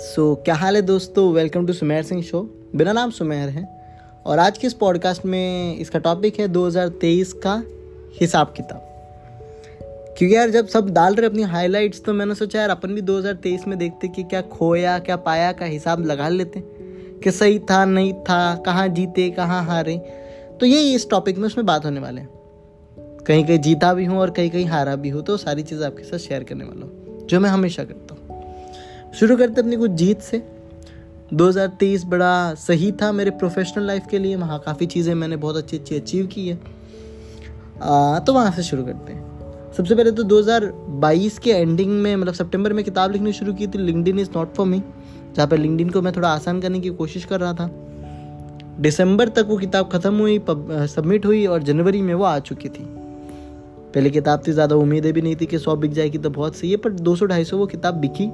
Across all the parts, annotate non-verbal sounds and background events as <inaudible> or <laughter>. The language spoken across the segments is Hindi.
सो so, क्या हाल है दोस्तों? Welcome to Sumer Singh show मेरा नाम सुमेर है और आज के इस पॉडकास्ट में इसका टॉपिक है 2023 का हिसाब किताब। क्योंकि यार जब सब डाल रहे अपनी हाइलाइट्स तो मैंने सोचा यार अपन भी 2023 में देखते कि क्या खोया क्या पाया का हिसाब लगा लेते। कि सही था नहीं था कहाँ जीते कहाँ हारे। तो यही इस टॉपिक में उसमें बात होने वाले हैं। कहीं कहीं जीता भी हूँ और कहीं कहीं हारा भी हूँ तो सारी चीज़ें आपके साथ शेयर करने वाला हूँ जो मैं हमेशा करता शुरू करते अपनी कुछ जीत से। 2023 बड़ा सही था मेरे प्रोफेशनल लाइफ के लिए। वहाँ काफ़ी चीज़ें मैंने बहुत अच्छी अच्छी अचीव की है। आ, तो वहाँ से शुरू करते हैं। सबसे पहले तो 2022 के एंडिंग में मतलब सितंबर में किताब लिखनी शुरू की थी। LinkedIn is not for me. जहाँ पर लिंकडिन को मैं थोड़ा आसान करने की कोशिश कर रहा था। दिसंबर तक वो किताब ख़त्म हुई सबमिट हुई और जनवरी में वो आ चुकी थी। पहले किताब थी ज़्यादा उम्मीदें भी नहीं थी कि सौ बिक जाएगी तो बहुत सही है पर दो सौ ढाई सौ वो किताब बिकी।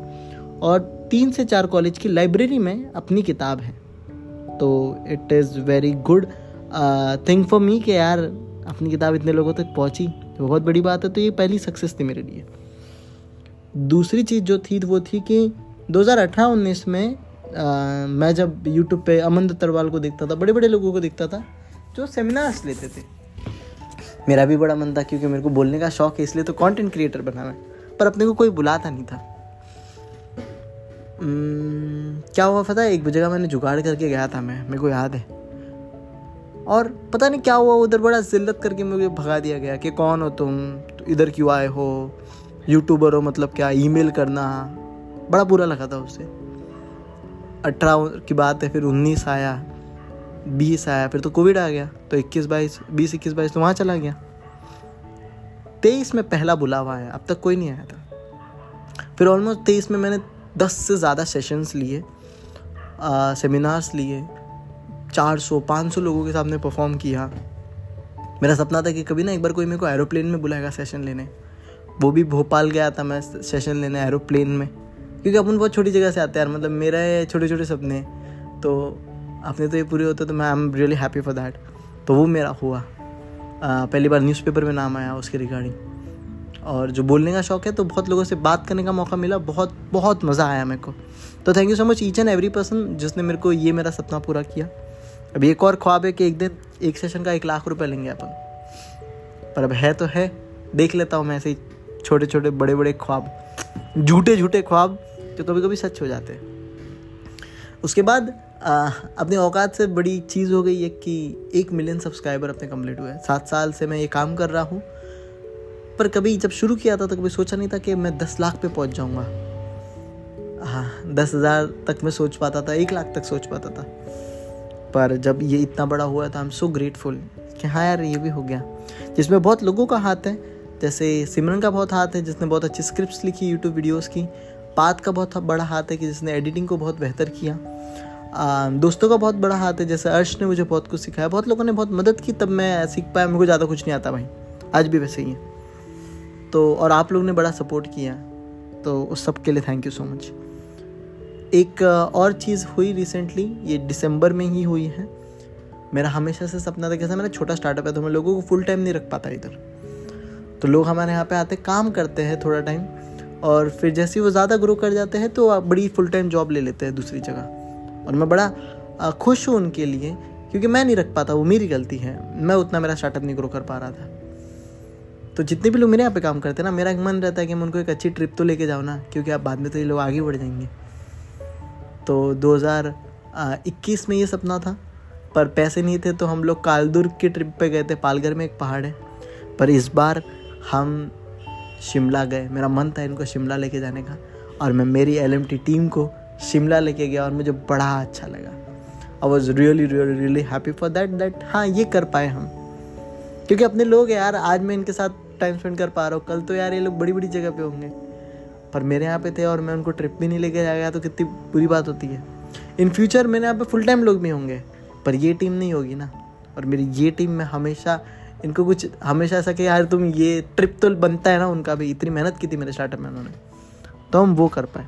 और तीन से चार कॉलेज की लाइब्रेरी में अपनी किताब है। तो it is very good thing for me कि यार अपनी किताब इतने लोगों तक पहुँची तो बहुत बड़ी बात है तो ये पहली सक्सेस थी मेरे लिए। दूसरी चीज़ जो थी वो थी कि 2018-19 में आ, मैं जब यूट्यूब पे अमन दत्तरवाल को देखता था बड़े बड़े लोगों को देखता था जो सेमिनार्स लेते थे। मेरा भी बड़ा मन था क्योंकि मेरे को बोलने का शौक है इसलिए तो कंटेंट क्रिएटर बनाना पर अपने को कोई बुलाता नहीं था। क्या हुआ पता है? एक जगह मैंने जुगाड़ करके गया था मैं, मेरे को याद है। और पता नहीं क्या हुआ, उधर बड़ा जिल्लत करके मुझे भगा दिया गया कि कौन हो तुम? तो इधर क्यों आए हो? यूट्यूबर हो मतलब क्या? ईमेल करना। बड़ा बुरा लगा था उससे अठारह की बात है, फिर उन्नीस आया, बीस आया, फिर तो कोविड आ गया। तो इक्कीस, बाईस, बीस, इक्कीस, बाईस तो वहाँ चला गया। तेईस में पहला बुलावा आया, अब तक कोई नहीं आया था। फिर ऑलमोस्ट तेईस में मैंने दस से ज़्यादा सेशंस लिए सेमिनार्स लिए चार सौ पाँच सौ लोगों के सामने परफॉर्म किया। मेरा सपना था कि कभी ना एक बार कोई मेरे को एरोप्लेन में बुलाएगा सेशन लेने। वो भी भोपाल गया था मैं सेशन लेने एरोप्लेन में। क्योंकि अपन बहुत छोटी जगह से आते हैं यार मतलब मेरा ये छोटे छोटे सपने। तो अपने तो ये पूरे होते तो मैं I am really happy for that तो वो मेरा हुआ। आ, पहली बार न्यूज़पेपर में नाम आया उसके रिगार्डिंग और जो बोलने का शौक है तो बहुत लोगों से बात करने का मौका मिला। बहुत बहुत मज़ा आया मेरे को। तो thank you so much each and every person जिसने मेरे को ये मेरा सपना पूरा किया। अभी एक और ख्वाब है कि एक दिन एक सेशन का एक लाख रुपए लेंगे अपन। पर अब है तो है। देख लेता हूँ मैं ऐसे छोटे छोटे बड़े बड़े ख्वाब। झूठे झूठे ख्वाब जो कभी कभी सच हो जाते हैं। उसके बाद आ, अपने औकात से बड़ी चीज़ हो गई है कि एक मिलियन सब्सक्राइबर अपने कंप्लीट हुए सात साल से मैं ये काम कर रहा हूँ। पर कभी जब शुरू किया था तो कभी सोचा नहीं था कि मैं दस लाख पे पहुँच जाऊँगा। हाँ दस हज़ार तक मैं सोच पाता था एक लाख तक सोच पाता था। पर जब ये इतना बड़ा हुआ था आई एम सो ग्रेटफुल कि हाँ यार ये भी हो गया। जिसमें बहुत लोगों का हाथ है जैसे सिमरन का बहुत हाथ है जिसने बहुत अच्छी स्क्रिप्ट लिखी यूट्यूब वीडियोज़ की। पात का बहुत बड़ा हाथ है कि जिसने एडिटिंग को बहुत बेहतर किया। आ, दोस्तों का बहुत बड़ा हाथ है जैसे अर्श ने मुझे बहुत कुछ सिखाया। बहुत लोगों ने बहुत मदद की तब मैं सीख पाया को ज़्यादा कुछ नहीं आता भाई। आज भी वैसे ही है। तो और आप लोग ने बड़ा सपोर्ट किया। तो उस सब के लिए थैंक यू सो मच एक और चीज़ हुई रिसेंटली ये दिसंबर में ही हुई है। मेरा हमेशा से सपना था कैसा मेरा छोटा स्टार्टअप है तो मैं लोगों को फुल टाइम नहीं रख पाता इधर। तो लोग हमारे यहाँ पे आते, काम करते हैं थोड़ा टाइम और फिर जैसे ही वो ज़्यादा ग्रो कर जाते हैं तो बड़ी फुल टाइम जॉब ले लेते हैं दूसरी जगह। और मैं बड़ा खुश हूँ उनके लिए, क्योंकि मैं नहीं रख पाता, वो मेरी गलती है। मैं उतना मेरा स्टार्टअप नहीं ग्रो कर पा रहा था। तो जितने भी लोग मेरे यहाँ पे काम करते हैं ना, मेरा एक मन रहता है कि मैं उनको एक अच्छी ट्रिप तो लेके जाऊँ ना, क्योंकि आप बाद में तो ये लोग आगे बढ़ जाएँगे। तो 2021 में ये सपना था, पर पैसे नहीं थे तो हम लोग कालदुर्ग की ट्रिप पे गए थे। पालघर में एक पहाड़ है, पर इस बार हम शिमला गए। मेरा मन था इनको शिमला लेके जाने का, और मैं मेरी एलएमटी टीम को शिमला लेके गया, और मुझे बड़ा अच्छा लगा। I was really really really happy for that that हाँ ये कर पाए हम। क्योंकि अपने लोग यार, आज मैं इनके साथ टाइम स्पेंड कर पा रहा हूँ। कल तो यार ये लोग बड़ी बड़ी जगह पे होंगे। पर मेरे यहाँ पे थे और मैं उनको ट्रिप भी नहीं लेके जा गया तो कितनी बुरी बात होती है। इन फ्यूचर मेरे यहाँ पे फुल टाइम लोग भी होंगे, पर ये टीम नहीं होगी ना। और मेरी ये टीम में हमेशा, इनको कुछ हमेशा ऐसा कि यार तुम ये ट्रिप तो बनता है ना, उनका भी इतनी मेहनत की थी मेरे स्टार्टअप में उन्होंने। तो हम वो कर पाए।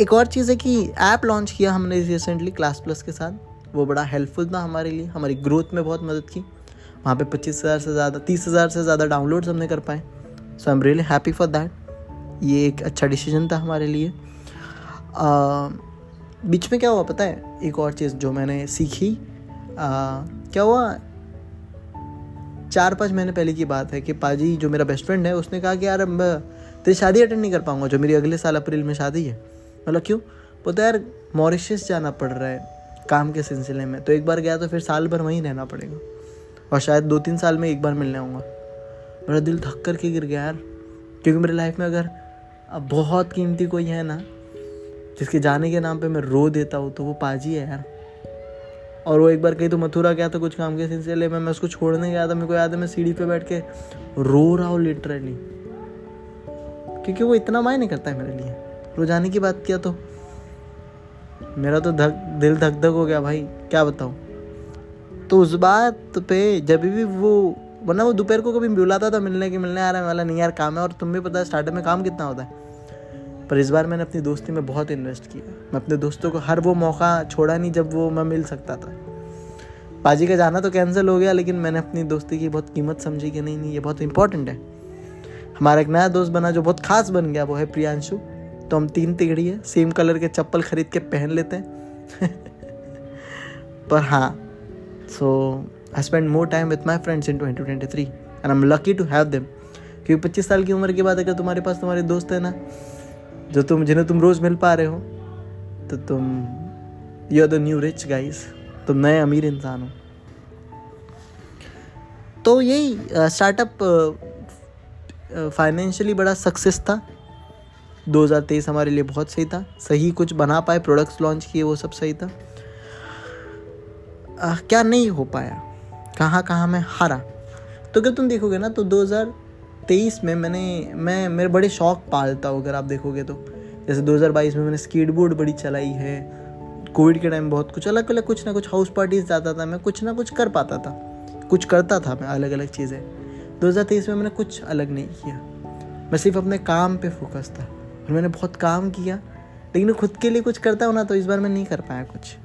एक और चीज़ है कि ऐप लॉन्च किया हमने रिसेंटली क्लास प्लस के साथ। वो बड़ा हेल्पफुल था हमारे लिए, हमारी ग्रोथ में बहुत मदद की। वहाँ पे पच्चीस हज़ार से ज़्यादा तीस हज़ार से ज़्यादा डाउनलोड्स हमने कर पाए। So I am really happy for that ये एक अच्छा डिसीज़न था हमारे लिए। बीच में क्या हुआ पता है? एक और चीज़ जो मैंने सीखी। आ, क्या हुआ? चार पाँच महीने पहले की बात है कि पाजी जो मेरा बेस्ट फ्रेंड है उसने कहा कि यार तेरी शादी अटेंड नहीं कर पाऊँगा जो मेरी अगले साल अप्रैल में शादी है। मतलब क्यों? बोलता यार मॉरिशस जाना पड़ रहा है काम के सिलसिले में। तो एक बार गया तो फिर साल भर वहीं रहना पड़ेगा। और शायद दो तीन साल में एक बार मिलने आऊँगा। मेरा दिल थक कर के गिर गया यार। क्योंकि मेरी लाइफ में अगर अब बहुत कीमती कोई है ना, जिसके जाने के नाम पे मैं रो देता हूँ तो वो पाजी है यार। और वो एक बार कहीं तो मथुरा गया था कुछ काम के सिलसिले में, मैं उसको छोड़ने गया था, मेरे को याद है, मैं सीढ़ी पे बैठ के रो रहा हूँ लिटरली क्योंकि वो इतना मायने करता है मेरे लिए। रोजाने की बात किया तो। मेरा तो धक, दिल धक धक हो गया भाई, क्या बताऊँ? तो उस बात पे जब भी वो, वरना वो दोपहर को कभी बुलाता था मिलने के, मिलने आ रहा है। वाला नहीं यार, काम है। और तुम भी पता है स्टार्टअप में काम कितना होता है। पर इस बार मैंने अपनी दोस्ती में बहुत इन्वेस्ट किया। मैं अपने दोस्तों को हर वो मौका छोड़ा नहीं जब वो मैं मिल सकता था। पाजी का जाना तो कैंसिल हो गया, लेकिन मैंने अपनी दोस्ती की बहुत कीमत समझी कि नहीं नहीं, ये बहुत इंपॉर्टेंट है। हमारा एक नया दोस्त बना जो बहुत खास बन गया, वो है प्रियांशु। तो हम तीन तिगड़ी है सेम कलर के चप्पल खरीद के पहन लेते हैं। <laughs> पर हाँ so I spend more time with my friends in twenty twenty three and I am lucky to have them क्योंकि पच्चीस साल की उम्र के बाद अगर तुम्हारे पास तुम्हारे दोस्त है ना, जो तुम, जिन्हें तुम रोज़ मिल पा रहे हो तो तुम you are the new rich guys तुम नए अमीर इंसान हो। तो यही स्टार्टअप फाइनेंशियली बड़ा सक्सेस था। 2023 हमारे लिए बहुत सही था। सही कुछ बना पाए प्रोडक्ट्स लॉन्च किए, वो सब सही था। आ, क्या नहीं हो पाया? कहाँ कहाँ मैं हारा? तो अगर तुम देखोगे ना तो 2023 में मैंने मैं मेरे बड़े शौक पालता हूँ अगर आप देखोगे तो। जैसे 2022 में मैंने स्कीट बोर्ड बड़ी चलाई है। कोविड के टाइम बहुत कुछ अलग अलग कुछ ना कुछ हाउस पार्टीज़ जाता था मैं कुछ ना कुछ कर पाता था। कुछ करता था मैं अलग अलग चीज़ें 2023 में मैंने कुछ अलग नहीं किया। मैं सिर्फ़ अपने काम पे फोकस था। और मैंने बहुत काम किया लेकिन खुद के लिए कुछ करता हूँ ना तो इस बार मैं नहीं कर पाया कुछ।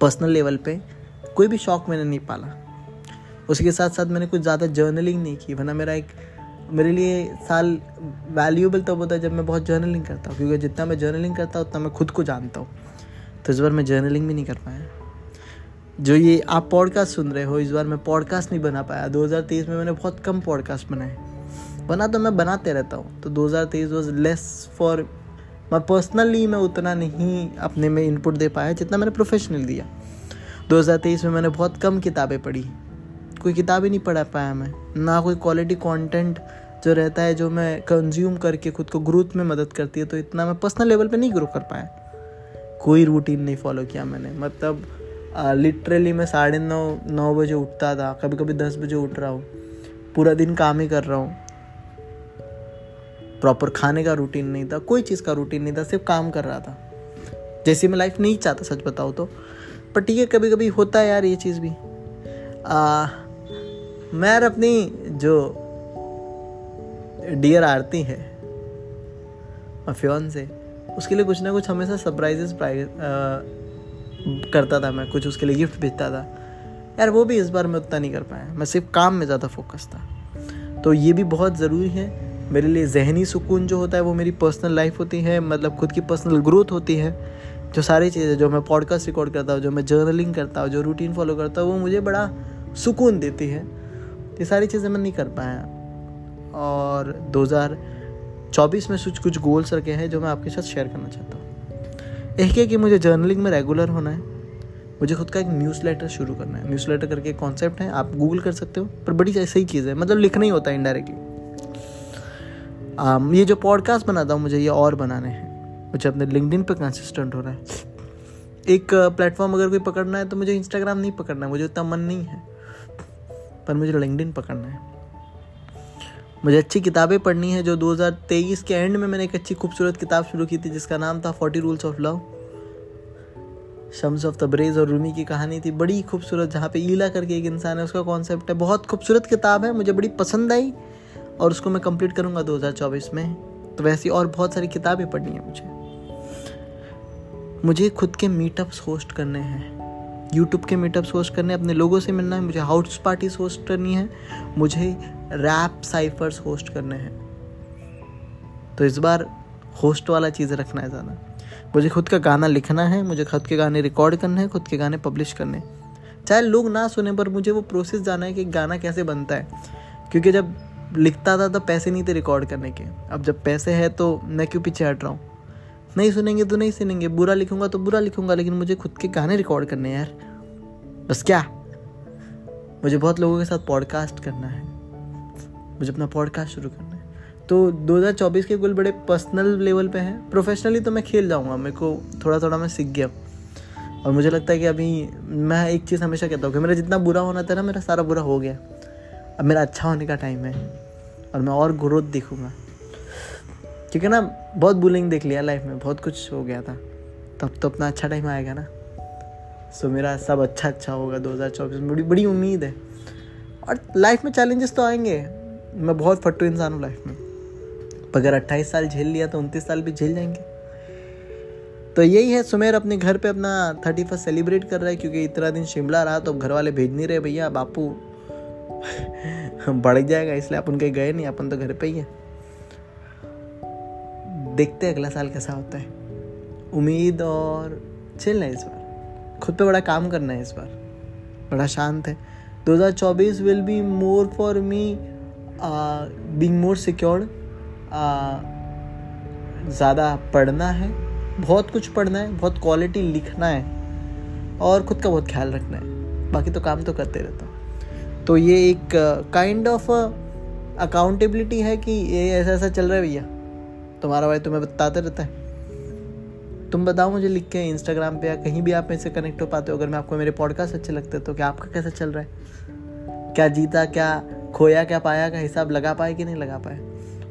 पर्सनल लेवल पे कोई भी शौक मैंने नहीं पाला। उसके साथ साथ मैंने कुछ ज़्यादा जर्नलिंग नहीं की, वरना मेरा एक, मेरे लिए साल वैल्यूएबल तब होता है जब मैं बहुत जर्नलिंग करता हूँ, क्योंकि जितना मैं जर्नलिंग करता हूँ, उतना मैं खुद को जानता हूँ। तो इस बार मैं जर्नलिंग भी नहीं कर पाया। जो ये आप पॉडकास्ट सुन रहे हो, इस बार मैं पॉडकास्ट नहीं बना पाया। 2023 में मैंने बहुत कम पॉडकास्ट बनाए। बना तो मैं बनाते रहता हूँ तो 2023 वाज लेस फॉर मैं पर्सनली मैं उतना नहीं अपने में इनपुट दे पाया जितना मैंने प्रोफेशनल दिया। 2023 में मैंने बहुत कम किताबें पढ़ी। कोई किताब ही नहीं पढ़ा पाया मैं। ना कोई क्वालिटी कंटेंट जो रहता है, जो मैं कंज्यूम करके खुद को ग्रोथ में मदद करती है तो इतना मैं पर्सनल लेवल पे नहीं ग्रो कर पाया। कोई रूटीन नहीं फॉलो किया मैंने। मतलब लिटरली मैं साढ़े नौ नौ बजे उठता था कभी कभी दस बजे उठ रहा हूँ। पूरा दिन काम ही कर रहा हूँ। प्रॉपर खाने का रूटीन नहीं था कोई चीज़ का रूटीन नहीं था सिर्फ़ काम कर रहा था। जैसी मैं लाइफ नहीं चाहता सच बताओ तो। पर ठीक है कभी कभी होता है यार ये चीज़ भी। आ, मैं यार अपनी जो डियर आरती है फ्योन से उसके लिए कुछ ना कुछ हमेशा सरप्राइजेस करता था मैं कुछ उसके लिए गिफ्ट भेजता था। यार वो भी इस बार मैं उतना नहीं कर पाया मैं सिर्फ़ काम में ज़्यादा फोकस था। तो ये भी बहुत ज़रूरी है मेरे लिए जहनी सुकून जो होता है वो मेरी पर्सनल लाइफ होती है मतलब खुद की पर्सनल ग्रोथ होती है, जो सारी चीज़ें, जो मैं पॉडकास्ट रिकॉर्ड करता हूँ, जो मैं जर्नलिंग करता हूँ, जो रूटीन फॉलो करता हूँ, वो मुझे बड़ा सुकून देती है। ये सारी चीज़ें मैं नहीं कर पाया। और 2024 में कुछ कुछ गोल्स रखे हैं जो मैं आपके साथ शेयर करना चाहता हूँ। एक है कि मुझे जर्नलिंग में रेगुलर होना है। मुझे खुद का एक न्यूज़ लेटर शुरू करना है। न्यूज़ लेटर करके कॉन्सेप्ट है, आप गूगल कर सकते हो, पर बड़ी सही चीज़ है। मतलब लिखना ही होता है इनडायरेक्टली um, ये जो पॉडकास्ट बनाता हूँ मुझे ये और बनाने हैं। मुझे अपने लिंकडिन पे कंसिस्टेंट हो रहा है। एक प्लेटफॉर्म अगर कोई पकड़ना है तो मुझे इंस्टाग्राम नहीं पकड़ना है। मुझे उतना मन नहीं है। पर मुझे लिंकडिन पकड़ना है। मुझे अच्छी किताबें पढ़नी है जो 2023 के एंड में मैंने एक अच्छी खूबसूरत किताब शुरू की थी जिसका नाम था forty rules of love. Shams of Tabriz और रूमी की कहानी थी। बड़ी खूबसूरत जहाँ पे ईला करके एक इंसान है उसका कॉन्सेप्ट है। बहुत खूबसूरत किताब है मुझे बड़ी पसंद आई। और उसको मैं कंप्लीट करूँगा 2024 में। तो वैसी और बहुत सारी किताबें पढ़नी है मुझे। मुझे खुद के मीटअप्स होस्ट करने हैं। यूट्यूब के मीटअप्स होस्ट करने अपने लोगों से मिलना है, मुझे हाउस पार्टीज़ होस्ट करनी है, मुझे रैप साइफर्स होस्ट करने हैं। तो इस बार होस्ट वाला चीज़ रखना है ज़्यादा। मुझे खुद का गाना लिखना है, मुझे खुद के गाने रिकॉर्ड करने हैं, खुद के गाने पब्लिश करने चाहे लोग ना सुने, पर मुझे वो प्रोसेस जाना है कि गाना कैसे बनता है। क्योंकि जब लिखता था तो पैसे नहीं थे रिकॉर्ड करने के। अब जब पैसे है तो मैं क्यों पीछे हट रहा हूँ? नहीं सुनेंगे तो नहीं सुनेंगे। बुरा लिखूँगा तो बुरा लिखूँगा, लेकिन मुझे खुद के गाने रिकॉर्ड करने हैं यार। बस क्या? मुझे बहुत लोगों के साथ पॉडकास्ट करना है। मुझे अपना पॉडकास्ट शुरू करना है। तो 2024 के कुल बड़े पर्सनल लेवल पे हैं। प्रोफेशनली तो मैं खेल जाऊँगा। मेरे को थोड़ा थोड़ा मैं सीख गया। और मुझे लगता है कि अभी मैं एक चीज़ हमेशा कहता हूँ कि मेरा जितना बुरा होना था ना, मेरा सारा बुरा हो गया। अब मेरा अच्छा होने का टाइम है और मैं और ग्रोथ देखूँगा। क्योंकि ना, बहुत बुलिंग देख लिया लाइफ में, बहुत कुछ हो गया था। तब तो अपना अच्छा टाइम आएगा ना। सो मेरा सब अच्छा अच्छा होगा 2024 में बड़ी बड़ी उम्मीद है। और लाइफ में चैलेंजेस तो आएँगे। मैं बहुत फट्टू इंसान हूँ लाइफ में। अगर अट्ठाईस साल झेल लिया तो उनतीस साल भी झेल जाएँगे। तो यही है, सुमेर अपने घर पे अपना थर्टी फ़र्स्ट सेलिब्रेट कर रहा है, क्योंकि इतना दिन शिमला रहा तो घर वाले भेज नहीं रहे, भैया, बापू बढ़ जाएगा, इसलिए अपन कहीं गए नहीं, अपन तो घर पे ही है। देखते हैं अगला साल कैसा होता है। उम्मीद और चिल है इस बार। खुद पे बड़ा काम करना है इस बार। बड़ा शांत है। 2024 will be more for me being more secured ज़्यादा पढ़ना है। बहुत कुछ पढ़ना है, बहुत क्वालिटी लिखना है। और खुद का बहुत ख्याल रखना है। बाकी तो काम तो करते रहता तो ये एक काइंड ऑफ़ अकाउंटेबिलिटी है कि ये ऐसा ऐसा चल रहा है भैया। तुम्हारा भाई तुम्हें बताते रहता है। तुम बताओ मुझे लिख के इंस्टाग्राम पे या कहीं भी आप मेरे कनेक्ट हो पाते हो। अगर मैं आपको, मेरे पॉडकास्ट अच्छे लगते तो क्या आपका कैसा चल रहा है? क्या जीता, क्या खोया, क्या पाया, का हिसाब लगा पाए कि नहीं लगा पाए?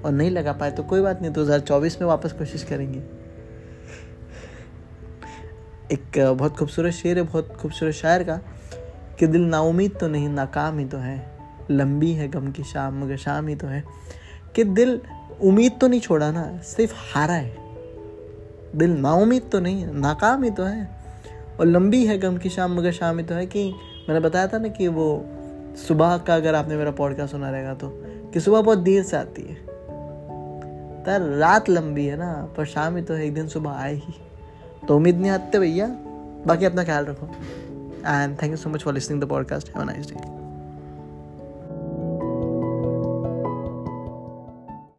और नहीं लगा पाए तो कोई बात नहीं, दो हज़ार चौबीस में वापस कोशिश करेंगे। एक बहुत खूबसूरत शेर है, बहुत खूबसूरत शायर का। कि दिल नाउमीद तो नहीं, नाकाम ही तो है। लंबी है गम की शाम, मगर शाम ही तो है। कि दिल उम्मीद तो नहीं छोड़ा ना, सिर्फ़ हारा है। दिल नाउमीद तो नहीं नाकाम ही तो है। और लंबी है गम की शाम, मगर शाम ही तो है कि मैंने बताया था ना कि वो सुबह का अगर आपने मेरा पॉडकास्ट सुना रहेगा तो कि सुबह बहुत देर से आती है। तर रात लंबी है ना, पर शाम ही तो है, एक दिन सुबह आए ही। तो उम्मीद नहीं आते भैया, बाकी अपना ख्याल रखो। and thank you so much for listening to the podcast. Have a nice day.